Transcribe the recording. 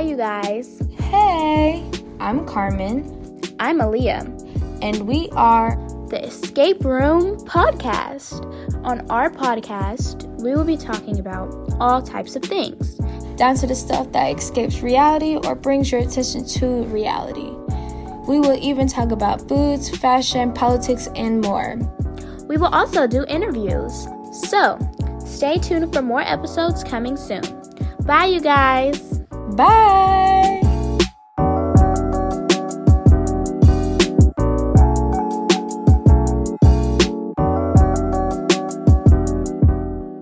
you guys. Hey, I'm Carmen. I'm Aaliyah. And we are the Escape Room Podcast. On our podcast, we will be talking about all types of things, down to the stuff that escapes reality or brings your attention to reality. We will even talk about foods, fashion, politics, and more. We will also do interviews. So, stay tuned for more episodes coming soon. Bye, you guys. Bye.